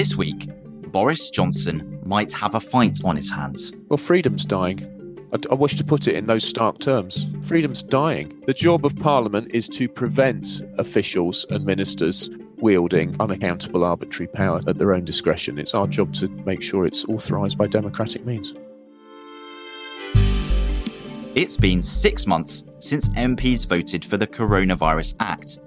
This week, Boris Johnson might have a fight on his hands. Well, freedom's dying. I, I wish to put it in those stark terms. Freedom's dying. The job of Parliament is to prevent officials and ministers wielding unaccountable arbitrary power at their own discretion. It's our job to make sure it's authorised by democratic means. It's been six months since MPs voted for the Coronavirus Act,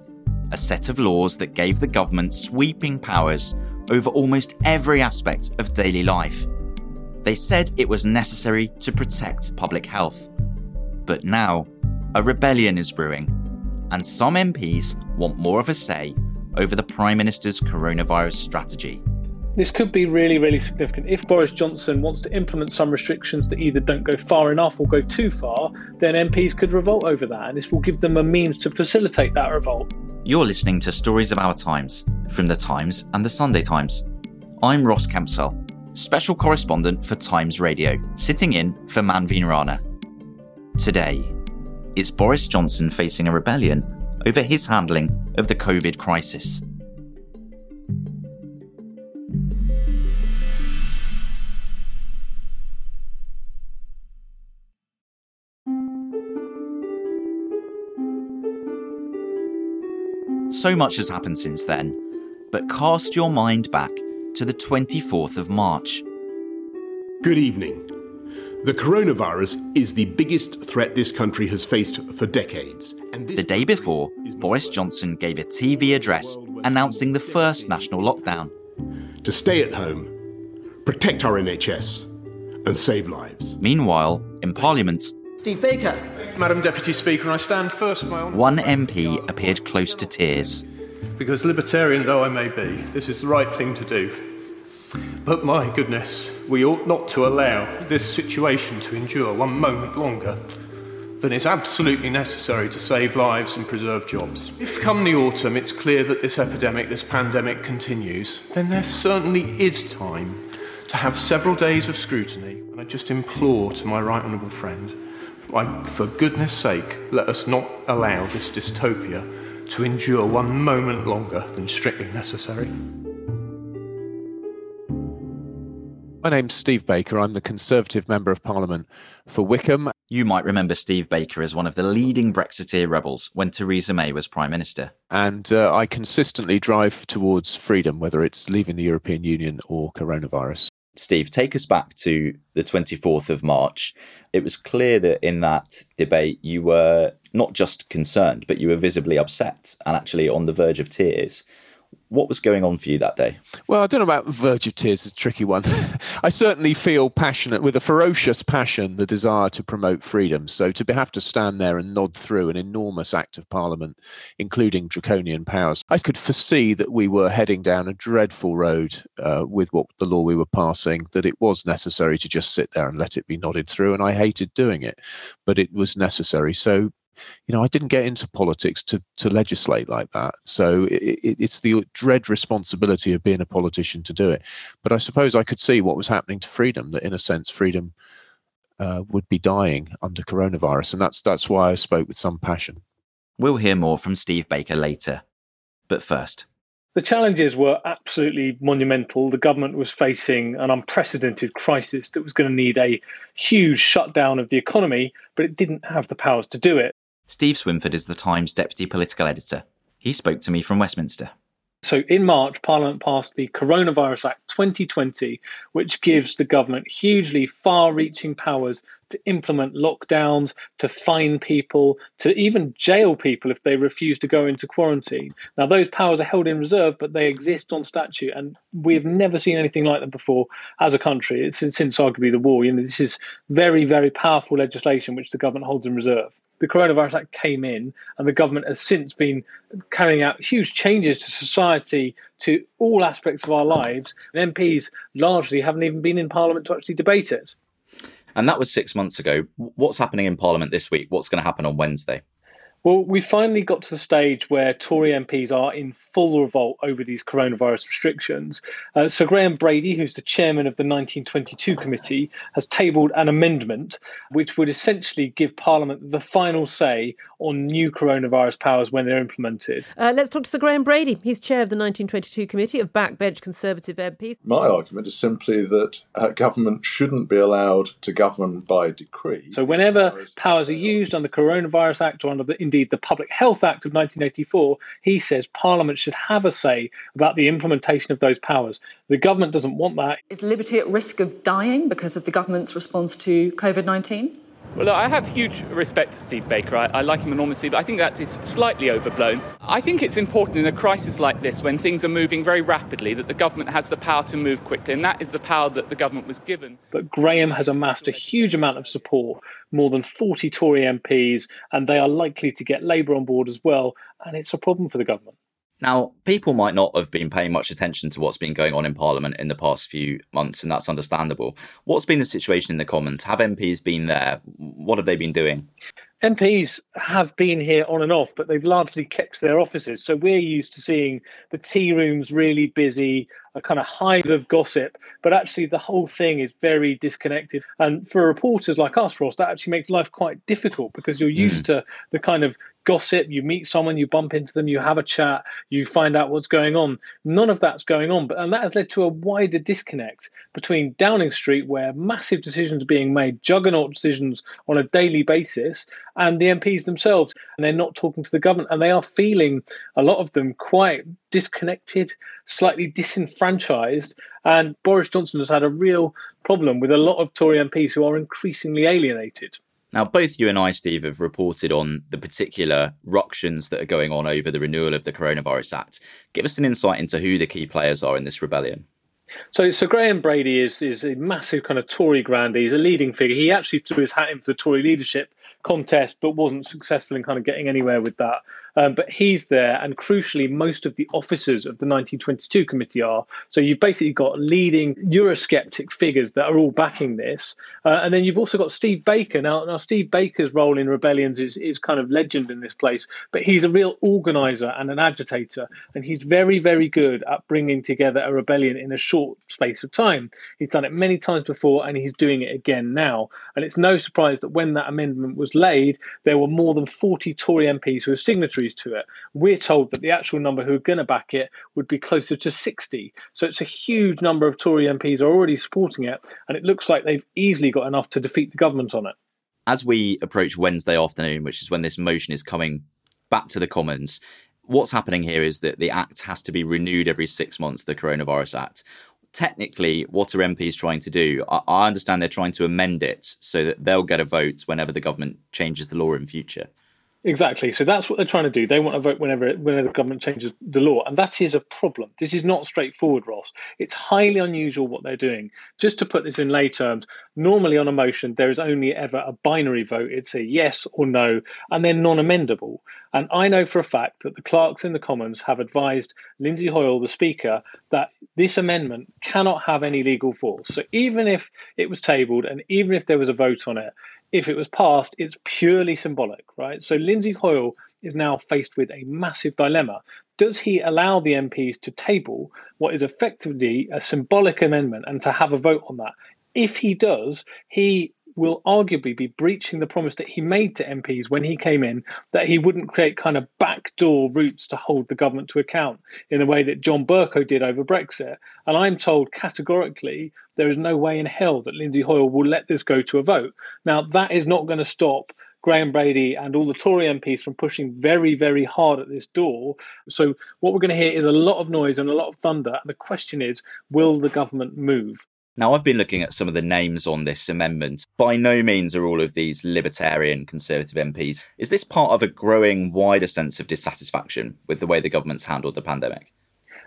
a set of laws that gave the government sweeping powers over almost every aspect of daily life. They said it was necessary to protect public health. But now, a rebellion is brewing, and some MPs want more of a say over the Prime Minister's coronavirus strategy. This could be really, really significant. If Boris Johnson wants to implement some restrictions that either don't go far enough or go too far, then MPs could revolt over that, and this will give them a means to facilitate that revolt. You're listening to Stories of Our Times from The Times and The Sunday Times. I'm Ross Kempsell, special correspondent for Times Radio, sitting in for Manveen Rana. Today, is Boris Johnson facing a rebellion over his handling of the COVID crisis? So much has happened since then, but cast your mind back to the 24th of March. Good evening. The coronavirus is the biggest threat this country has faced for decades. And this The day before, Boris Johnson gave a TV address announcing the first national lockdown. to stay at home, protect our NHS, and save lives. Meanwhile, in Parliament, Steve Baker. Madam Deputy Speaker, I stand first my own. one MP appeared close to tears. Because libertarian though I may be, this is the right thing to do. But my goodness, we ought not to allow this situation to endure one moment longer than is absolutely necessary to save lives and preserve jobs. If come the autumn it's clear that this epidemic, this pandemic continues, then there certainly is time to have several days of scrutiny. And I just implore to my right honourable friend, I, for goodness sake, let us not allow this dystopia to endure one moment longer than strictly necessary. My name's Steve Baker. I'm the Conservative Member of Parliament for Wycombe. You might remember Steve Baker as one of the leading Brexiteer rebels when Theresa May was Prime Minister. And uh, I consistently drive towards freedom, whether it's leaving the European Union or coronavirus. Steve, take us back to the 24th of March. It was clear that in that debate you were not just concerned, but you were visibly upset and actually on the verge of tears. What was going on for you that day? Well, I don't know about verge of tears, it's a tricky one. I certainly feel passionate, with a ferocious passion, the desire to promote freedom. So to have to stand there and nod through an enormous act of parliament, including draconian powers, I could foresee that we were heading down a dreadful road uh, with what the law we were passing, that it was necessary to just sit there and let it be nodded through. And I hated doing it, but it was necessary. So you know, I didn't get into politics to to legislate like that. So it, it, it's the dread responsibility of being a politician to do it. But I suppose I could see what was happening to freedom. That in a sense, freedom uh, would be dying under coronavirus, and that's that's why I spoke with some passion. We'll hear more from Steve Baker later. But first, The challenges were absolutely monumental. The government was facing an unprecedented crisis that was going to need a huge shutdown of the economy, but it didn't have the powers to do it. Steve Swinford is the Times deputy political editor. He spoke to me from Westminster. So in March, Parliament passed the Coronavirus Act 2020, which gives the government hugely far reaching powers to implement lockdowns, to fine people, to even jail people if they refuse to go into quarantine. Now, those powers are held in reserve, but they exist on statute, and we've never seen anything like them before as a country since, since arguably the war. You know, this is very, very powerful legislation which the government holds in reserve the Coronavirus Act came in, and the government has since been carrying out huge changes to society, to all aspects of our lives. And MPs largely haven't even been in Parliament to actually debate it. And that was six months ago. What's happening in Parliament this week? What's going to happen on Wednesday? Well, we finally got to the stage where Tory MPs are in full revolt over these coronavirus restrictions. Uh, Sir Graham Brady, who's the chairman of the 1922 committee, has tabled an amendment which would essentially give Parliament the final say on new coronavirus powers when they're implemented. Uh, let's talk to Sir Graham Brady. He's chair of the 1922 committee of backbench Conservative MPs. My argument is simply that uh, government shouldn't be allowed to govern by decree. So, whenever powers are used under the Coronavirus Act or under the indeed the Public Health Act of 1984, he says Parliament should have a say about the implementation of those powers. The government doesn't want that. Is liberty at risk of dying because of the government's response to COVID 19? Well, I have huge respect for Steve Baker. I, I, like him enormously, but I think that is slightly overblown. I think it's important in a crisis like this, when things are moving very rapidly, that the government has the power to move quickly, and that is the power that the government was given. But Graham has amassed a huge amount of support, more than 40 Tory MPs, and they are likely to get Labour on board as well, and it's a problem for the government. Now, people might not have been paying much attention to what's been going on in Parliament in the past few months, and that's understandable. What's been the situation in the Commons? Have MPs been there? What have they been doing? MPs have been here on and off, but they've largely kept their offices. So we're used to seeing the tea rooms really busy, a kind of hive of gossip, but actually the whole thing is very disconnected. And for reporters like us, Ross, that actually makes life quite difficult because you're used mm. to the kind of gossip, you meet someone, you bump into them, you have a chat, you find out what's going on. None of that's going on. But and that has led to a wider disconnect between Downing Street, where massive decisions are being made, juggernaut decisions on a daily basis, and the MPs themselves. And they're not talking to the government and they are feeling a lot of them quite disconnected, slightly disenfranchised. And Boris Johnson has had a real problem with a lot of Tory MPs who are increasingly alienated. Now, both you and I, Steve, have reported on the particular ructions that are going on over the renewal of the Coronavirus Act. Give us an insight into who the key players are in this rebellion. So, Sir Graham Brady is is a massive kind of Tory grandee. He's a leading figure. He actually threw his hat into the Tory leadership contest, but wasn't successful in kind of getting anywhere with that. Um, but he's there, and crucially, most of the officers of the 1922 committee are. So you've basically got leading Eurosceptic figures that are all backing this, uh, and then you've also got Steve Baker. Now, now Steve Baker's role in rebellions is is kind of legend in this place, but he's a real organizer and an agitator, and he's very very good at bringing together a rebellion in a short space of time. He's done it many times before, and he's doing it again now. And it's no surprise that when that amendment was laid, there were more than 40 Tory MPs who were signatories to it. We're told that the actual number who are going to back it would be closer to 60. So it's a huge number of Tory MPs are already supporting it, and it looks like they've easily got enough to defeat the government on it. As we approach Wednesday afternoon, which is when this motion is coming back to the Commons, what's happening here is that the Act has to be renewed every six months, the Coronavirus Act technically, what are MPs trying to do? I, I, understand they're trying to amend it so that they'll get a vote whenever the government changes the law in future. Exactly. So that's what they're trying to do. They want to vote whenever whenever the government changes the law, and that is a problem. This is not straightforward, Ross. It's highly unusual what they're doing. Just to put this in lay terms, normally on a motion there is only ever a binary vote. It's a yes or no, and they're non-amendable. And I know for a fact that the clerks in the Commons have advised Lindsay Hoyle, the Speaker, that this amendment cannot have any legal force. So even if it was tabled and even if there was a vote on it, if it was passed, it's purely symbolic, right? So Lindsay Hoyle is now faced with a massive dilemma. Does he allow the MPs to table what is effectively a symbolic amendment and to have a vote on that? If he does, he will arguably be breaching the promise that he made to MPs when he came in that he wouldn't create kind of backdoor routes to hold the government to account in the way that John Bercow did over Brexit. And I'm told categorically there is no way in hell that Lindsay Hoyle will let this go to a vote. Now, that is not going to stop Graham Brady and all the Tory MPs from pushing very, very hard at this door. So, what we're going to hear is a lot of noise and a lot of thunder. And the question is will the government move? Now, I've been looking at some of the names on this amendment. By no means are all of these libertarian Conservative MPs. Is this part of a growing, wider sense of dissatisfaction with the way the government's handled the pandemic?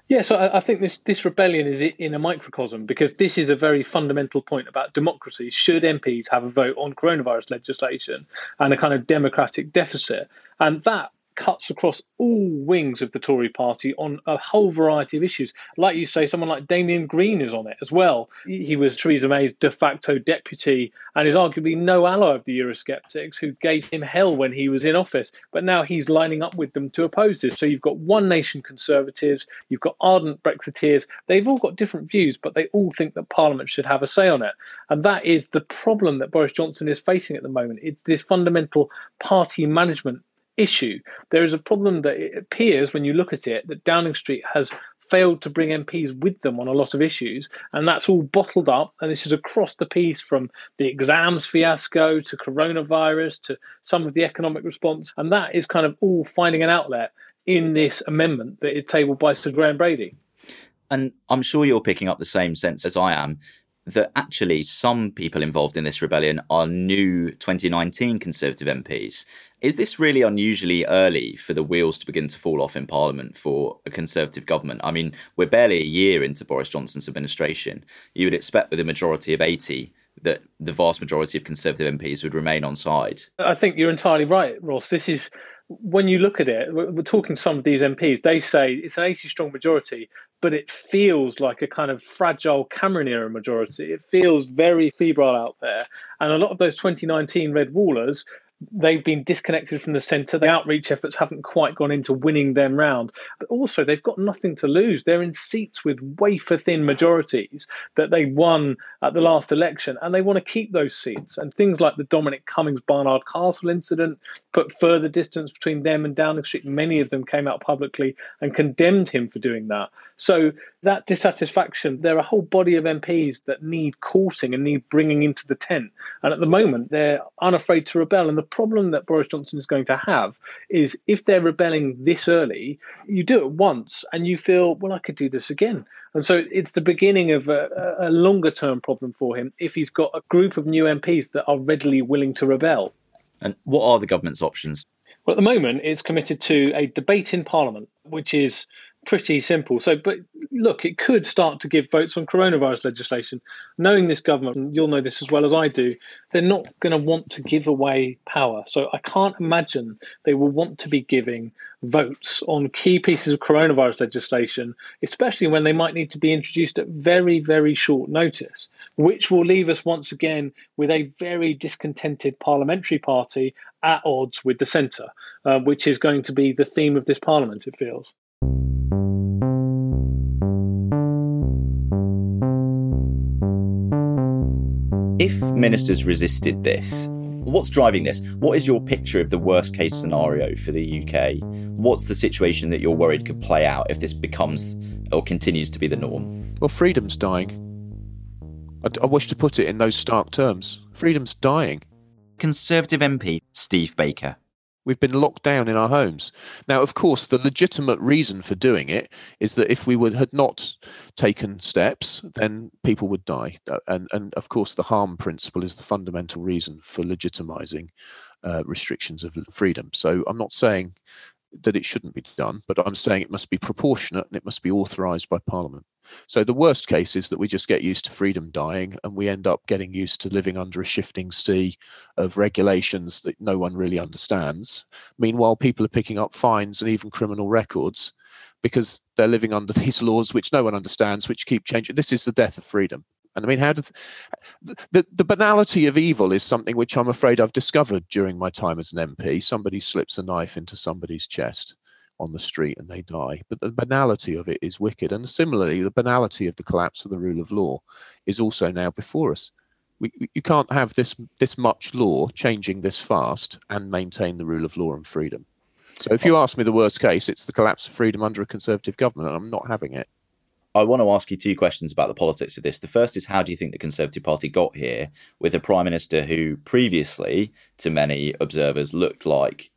Yeah, so I, think this this rebellion is in a microcosm because this is a very fundamental point about democracy. Should MPs have a vote on coronavirus legislation and a kind of democratic deficit? And that cuts across all wings of the Tory party on a whole variety of issues. Like you say, someone like Damian Green is on it as well. He was Theresa May's de facto deputy and is arguably no ally of the Eurosceptics who gave him hell when he was in office. But now he's lining up with them to oppose this. So you've got One Nation Conservatives, you've got ardent Brexiteers. They've all got different views, but they all think that Parliament should have a say on it. And that is the problem that Boris Johnson is facing at the moment. It's this fundamental party management issue. There is a problem that it appears when you look at it that Downing Street has failed to bring MPs with them on a lot of issues, and that's all bottled up. And this is across the piece from the exams fiasco to coronavirus to some of the economic response, and that is kind of all finding an outlet in this amendment that is tabled by Sir Graham Brady. And I'm sure you're picking up the same sense as I am that actually some people involved in this rebellion are new 2019 Conservative MPs. Is this really unusually early for the wheels to begin to fall off in Parliament for a Conservative government? I mean, we're barely a year into Boris Johnson's administration. You would expect with a majority of 80 that the vast majority of Conservative MPs would remain on side. I think you're entirely right, Ross. This is when you look at it, we're, talking to some of these MPs, they say it's an 80 strong majority, but it feels like a kind of fragile Cameron era majority. It feels very febrile out there. And a lot of those 2019 red wallers they've been disconnected from the centre. The outreach efforts haven't quite gone into winning them round. But also, they've got nothing to lose. They're in seats with wafer thin majorities that they won at the last election, and they want to keep those seats. And things like the Dominic Cummings Barnard Castle incident put further distance between them and Downing Street. Many of them came out publicly and condemned him for doing that. So, that dissatisfaction, there are a whole body of MPs that need courting and need bringing into the tent. And at the moment, they're unafraid to rebel. And the problem that Boris Johnson is going to have is if they're rebelling this early, you do it once and you feel, well, I could do this again. And so it's the beginning of a, a longer term problem for him if he's got a group of new MPs that are readily willing to rebel. And what are the government's options? Well, at the moment, it's committed to a debate in Parliament, which is pretty simple. So, but look, it could start to give votes on coronavirus legislation. Knowing this government, and you'll know this as well as I do, they're not going to want to give away power. So, I can't imagine they will want to be giving votes on key pieces of coronavirus legislation, especially when they might need to be introduced at very, very short notice, which will leave us once again with a very discontented parliamentary party at odds with the centre, uh, which is going to be the theme of this parliament, it feels. If ministers resisted this, what's driving this? What is your picture of the worst case scenario for the UK? What's the situation that you're worried could play out if this becomes or continues to be the norm? Well, freedom's dying. I, I wish to put it in those stark terms. Freedom's dying. Conservative MP Steve Baker. We've been locked down in our homes. Now, of course, the legitimate reason for doing it is that if we would, had not taken steps, then people would die. Uh, and, and of course, the harm principle is the fundamental reason for legitimizing uh, restrictions of freedom. So I'm not saying that it shouldn't be done, but I'm saying it must be proportionate and it must be authorized by Parliament. So the worst case is that we just get used to freedom dying and we end up getting used to living under a shifting sea of regulations that no one really understands. Meanwhile, people are picking up fines and even criminal records because they're living under these laws which no one understands, which keep changing. This is the death of freedom. And I mean, how did the, the banality of evil is something which I'm afraid I've discovered during my time as an MP. Somebody slips a knife into somebody's chest on the street and they die. But the banality of it is wicked. And similarly, the banality of the collapse of the rule of law is also now before us. We, you can't have this this much law changing this fast and maintain the rule of law and freedom. So if you ask me the worst case, it's the collapse of freedom under a conservative government. I'm not having it. I want to ask you two questions about the politics of this. The first is how do you think the Conservative Party got here with a Prime Minister who previously, to many observers, looked like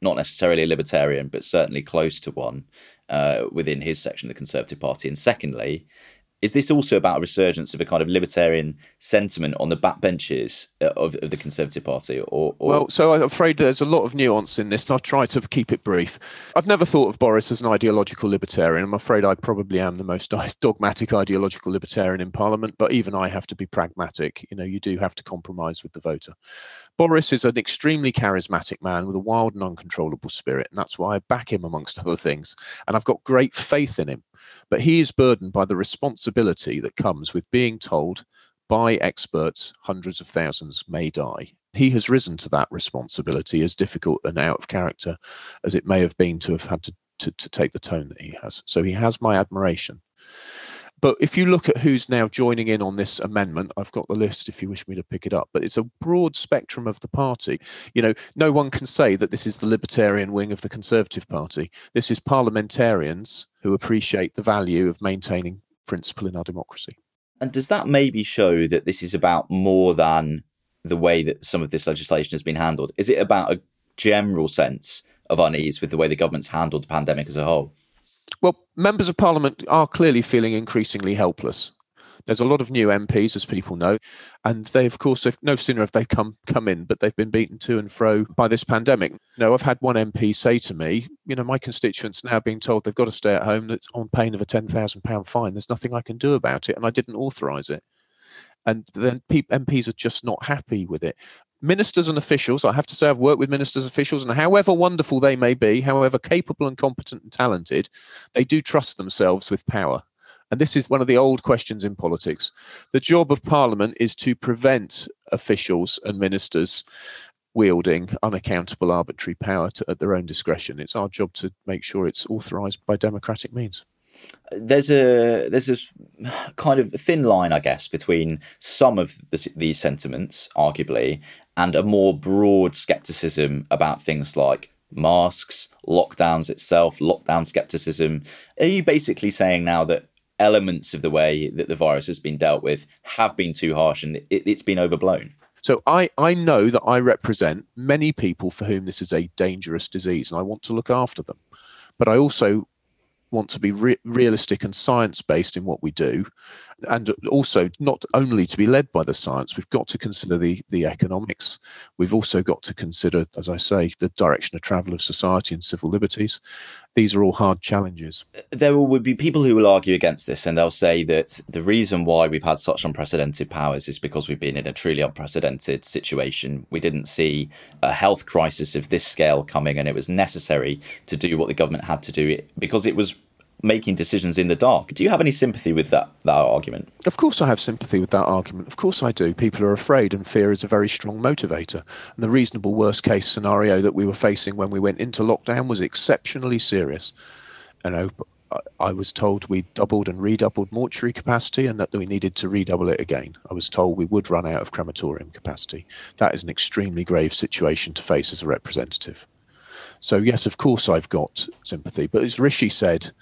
not necessarily a libertarian, but certainly close to one uh, within his section of the Conservative Party? And secondly, is this also about a resurgence of a kind of libertarian sentiment on the backbenches uh, of, of the Conservative Party? Or, or, Well, so I'm afraid there's a lot of nuance in this. I'll try to keep it brief. I've never thought of Boris as an ideological libertarian. I'm afraid I probably am the most dogmatic ideological libertarian in Parliament, but even I have to be pragmatic. You know, you do have to compromise with the voter. Boris is an extremely charismatic man with a wild and uncontrollable spirit, and that's why I back him amongst other things. And I've got great faith in him. But he is burdened by the responsibility that comes with being told by experts hundreds of thousands may die. He has risen to that responsibility, as difficult and out of character as it may have been to have had to, to, to take the tone that he has. So he has my admiration. But if you look at who's now joining in on this amendment, I've got the list if you wish me to pick it up, but it's a broad spectrum of the party. You know, no one can say that this is the libertarian wing of the Conservative Party. This is parliamentarians who appreciate the value of maintaining principle in our democracy. And does that maybe show that this is about more than the way that some of this legislation has been handled? Is it about a general sense of unease with the way the government's handled the pandemic as a whole? Well, members of parliament are clearly feeling increasingly helpless. There's a lot of new MPs, as people know, and they, of course, no sooner have they come come in, but they've been beaten to and fro by this pandemic. Know, I've had one MP say to me, you know, my constituents now being told they've got to stay at home. That's on pain of a ten thousand pound fine. There's nothing I can do about it, and I didn't authorise it. And then MPs are just not happy with it ministers and officials, I have to say, I've worked with ministers, officials, and however wonderful they may be, however capable and competent and talented, they do trust themselves with power. And this is one of the old questions in politics. The job of Parliament is to prevent officials and ministers wielding unaccountable arbitrary power to, at their own discretion. It's our job to make sure it's authorised by democratic means there's a there's this kind of thin line, I guess, between some of the, these sentiments, arguably, and a more broad skepticism about things like masks, lockdowns itself, lockdown skepticism. Are you basically saying now that elements of the way that the virus has been dealt with have been too harsh and it, it's been overblown? So I, I know that I represent many people for whom this is a dangerous disease and I want to look after them. But I also want to be re- realistic and science based in what we do, and also not only to be led by the science. We've got to consider the the economics. We've also got to consider, as I say, the direction of travel of society and civil liberties. These are all hard challenges. There will be people who will argue against this, and they'll say that the reason why we've had such unprecedented powers is because we've been in a truly unprecedented situation. We didn't see a health crisis of this scale coming, and it was necessary to do what the government had to do because it was making decisions in the dark. Do you have any sympathy with that that argument? Of course, I have sympathy with that argument. Of course, I do. People are afraid, and fear is a very strong motivator. And the reasonable worst case scenario that we were facing when we went into lockdown was exceptionally serious. You know, I was told we doubled and redoubled mortuary capacity and that we needed to redouble it again. I was told we would run out of crematorium capacity. That is an extremely grave situation to face as a representative. So, yes, of course, I've got sympathy. But as Rishi said,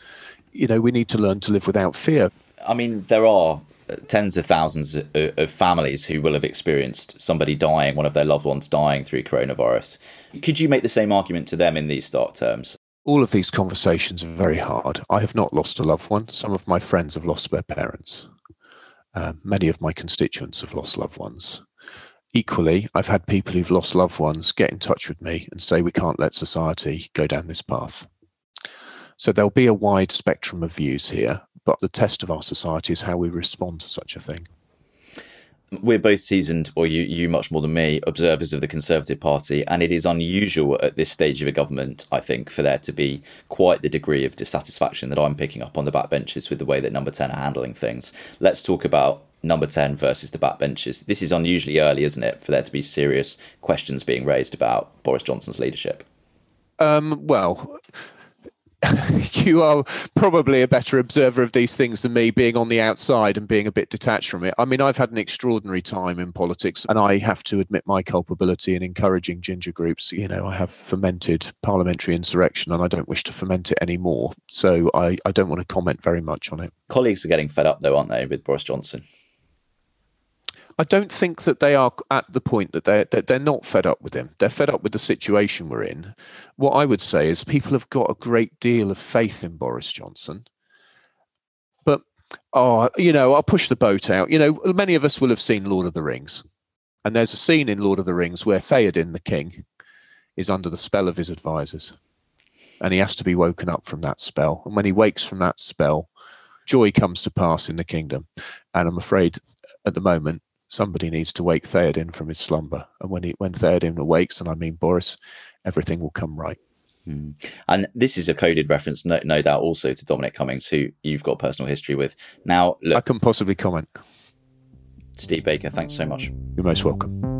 you know, we need to learn to live without fear. I mean, there are uh, tens of thousands uh, uh, of families who will have experienced somebody dying, one of their loved ones dying through coronavirus. Could you make the same argument to them in these stark terms? All of these conversations are very hard. I have not lost a loved one. Some of my friends have lost their parents. Uh, many of my constituents have lost loved ones. Equally, I've had people who've lost loved ones get in touch with me and say we can't let society go down this path. So there'll be a wide spectrum of views here, but the test of our society is how we respond to such a thing. We're both seasoned, or you, you much more than me, observers of the Conservative Party, and it is unusual at this stage of a government, I think, for there to be quite the degree of dissatisfaction that I'm picking up on the backbenches with the way that Number 10 are handling things. Let's talk about number 10 versus the backbenchers. This is unusually early, isn't it, for there to be serious questions being raised about Boris Johnson's leadership? Um, well, you are probably a better observer of these things than me, being on the outside and being a bit detached from it. I mean, I've had an extraordinary time in politics, and I have to admit my culpability in encouraging ginger groups. You know, I have fomented parliamentary insurrection, and I don't wish to foment it anymore. So I, I don't want to comment very much on it. Colleagues are getting fed up, though, aren't they, with Boris Johnson? I don't think that they are at the point that they're that they're not fed up with him. They're fed up with the situation we're in. What I would say is people have got a great deal of faith in Boris Johnson. But oh, you know, I'll push the boat out. You know, many of us will have seen Lord of the Rings. And there's a scene in Lord of the Rings where Theoden the king is under the spell of his advisors. And he has to be woken up from that spell. And when he wakes from that spell, joy comes to pass in the kingdom. And I'm afraid at the moment somebody needs to wake Theoden from his slumber. And when he, when Theoden awakes, and I mean Boris, everything will come right. Mm. And this is a coded reference, no, no, doubt, also to Dominic Cummings, who you've got personal history with. Now, look, I can possibly comment. Steve Baker, thanks so much. You're most welcome.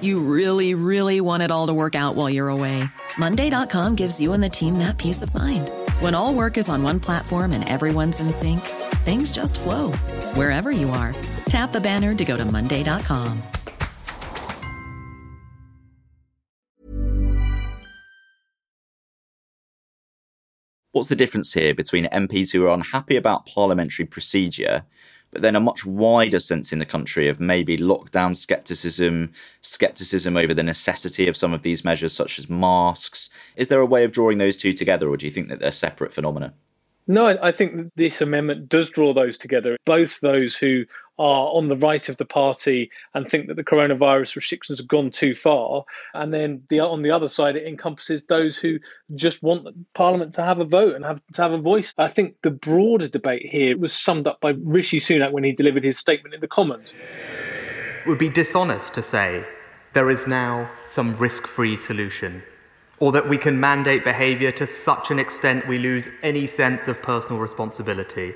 You really, really want it all to work out while you're away. Monday.com gives you and the team that peace of mind. When all work is on one platform and everyone's in sync, things just flow wherever you are. Tap the banner to go to Monday.com. What's the difference here between MPs who are unhappy about parliamentary procedure but then a much wider sense in the country of maybe lockdown skepticism, skepticism over the necessity of some of these measures, such as masks. Is there a way of drawing those two together, or do you think that they're separate phenomena? No, I think this amendment does draw those together. Both those who are on the right of the party and think that the coronavirus restrictions have gone too far, and then the, on the other side, it encompasses those who just want Parliament to have a vote and have to have a voice. I think the broader debate here was summed up by Rishi Sunak when he delivered his statement in the Commons. It would be dishonest to say there is now some risk-free solution or that we can mandate behaviour to such an extent we lose any sense of personal responsibility.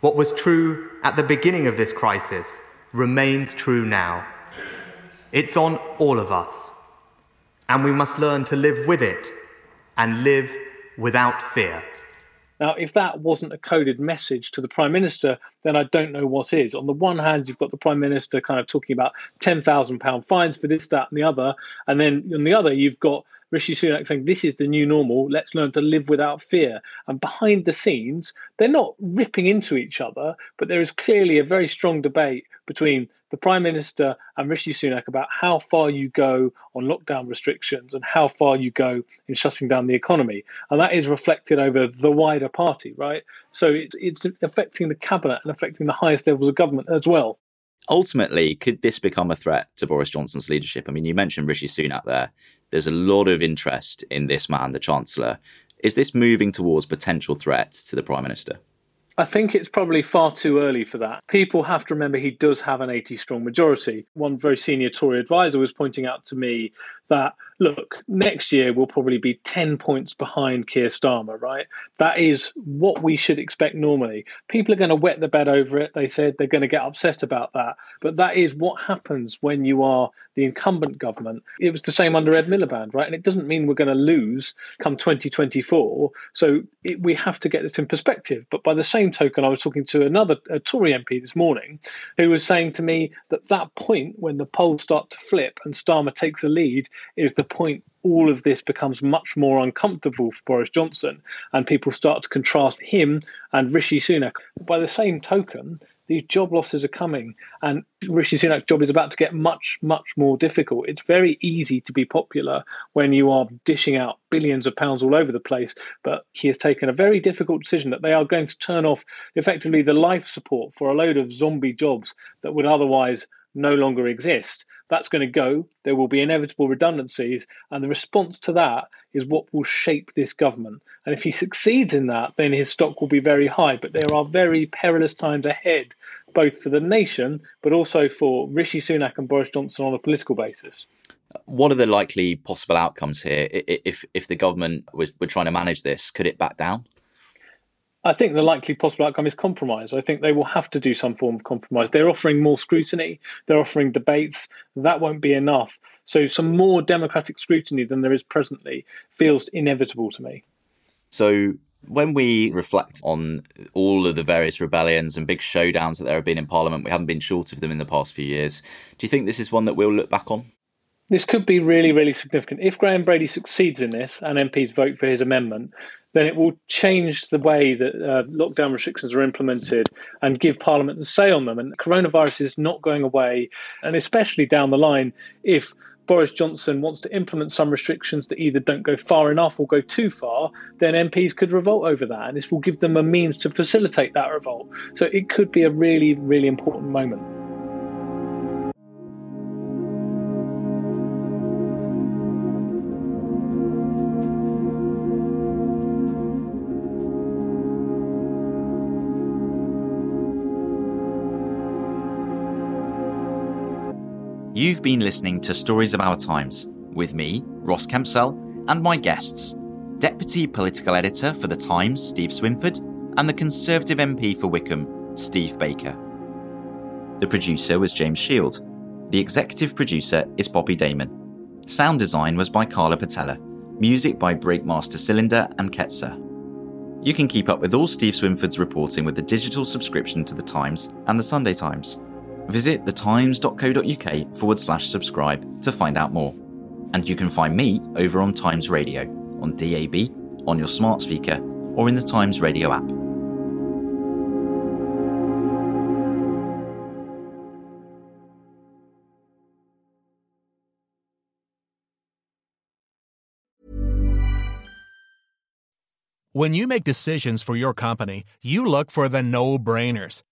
What was true at the beginning of this crisis remains true now. It's on all of us, and we must learn to live with it and live without fear. Now, if that wasn't a coded message to the Prime Minister, then I don't know what is. On the one hand, you've got the Prime Minister kind of talking about £10,000 fines for this, that, and the other. And then on the other, you've got Rishi Sunak saying this is the new normal. Let's learn to live without fear. And behind the scenes, they're not ripping into each other, but there is clearly a very strong debate between the Prime Minister and Rishi Sunak about how far you go on lockdown restrictions and how far you go in shutting down the economy. And that is reflected over the wider party, right? So it's, it's affecting the cabinet and affecting the highest levels of government as well. Ultimately, could this become a threat to Boris Johnson's leadership? I mean, you mentioned Rishi Sunak there. There's a lot of interest in this man, the Chancellor. Is this moving towards potential threats to the Prime Minister? I think it's probably far too early for that. People have to remember he does have an 80 strong majority. One very senior Tory advisor was pointing out to me that look, next year we'll probably be 10 points behind Keir Starmer, right? That is what we should expect normally. People are going to wet the bed over it. They said they're going to get upset about that. But that is what happens when you are the incumbent government. It was the same under Ed Miliband, right? And it doesn't mean we're going to lose come 2024. So it, we have to get this in perspective. But by the same token, I was talking to another Tory MP this morning who was saying to me that that point when the polls start to flip and Starmer takes a lead is the point all of this becomes much more uncomfortable for Boris Johnson and people start to contrast him and Rishi Sunak. By the same token, these job losses are coming and Rishi Sunak's job is about to get much, much more difficult. It's very easy to be popular when you are dishing out billions of pounds all over the place, but he has taken a very difficult decision that they are going to turn off effectively the life support for a load of zombie jobs that would otherwise no longer exist. That's going to go. There will be inevitable redundancies. And the response to that is what will shape this government. And if he succeeds in that, then his stock will be very high. But there are very perilous times ahead, both for the nation, but also for Rishi Sunak and Boris Johnson on a political basis. What are the likely possible outcomes here? If if the government was were trying to manage this, could it back down? I think the likely possible outcome is compromise. I think they will have to do some form of compromise. They're offering more scrutiny, they're offering debates. That won't be enough. So, some more democratic scrutiny than there is presently feels inevitable to me. So, when we reflect on all of the various rebellions and big showdowns that there have been in Parliament, we haven't been short of them in the past few years. Do you think this is one that we'll look back on? This could be really, really significant. If Graham Brady succeeds in this and MPs vote for his amendment, then it will change the way that uh, lockdown restrictions are implemented and give Parliament a say on them. And coronavirus is not going away, and especially down the line, if Boris Johnson wants to implement some restrictions that either don't go far enough or go too far, then MPs could revolt over that. And this will give them a means to facilitate that revolt. So it could be a really, really important moment. You've been listening to Stories of Our Times with me, Ross Kempsell, and my guests Deputy Political Editor for The Times, Steve Swinford, and the Conservative MP for Wycombe, Steve Baker. The producer was James Shield. The executive producer is Bobby Damon. Sound design was by Carla Patella. Music by Breakmaster Cylinder and Ketzer. You can keep up with all Steve Swinford's reporting with a digital subscription to The Times and The Sunday Times. Visit thetimes.co.uk forward slash subscribe to find out more. And you can find me over on Times Radio, on DAB, on your smart speaker, or in the Times Radio app. When you make decisions for your company, you look for the no brainers.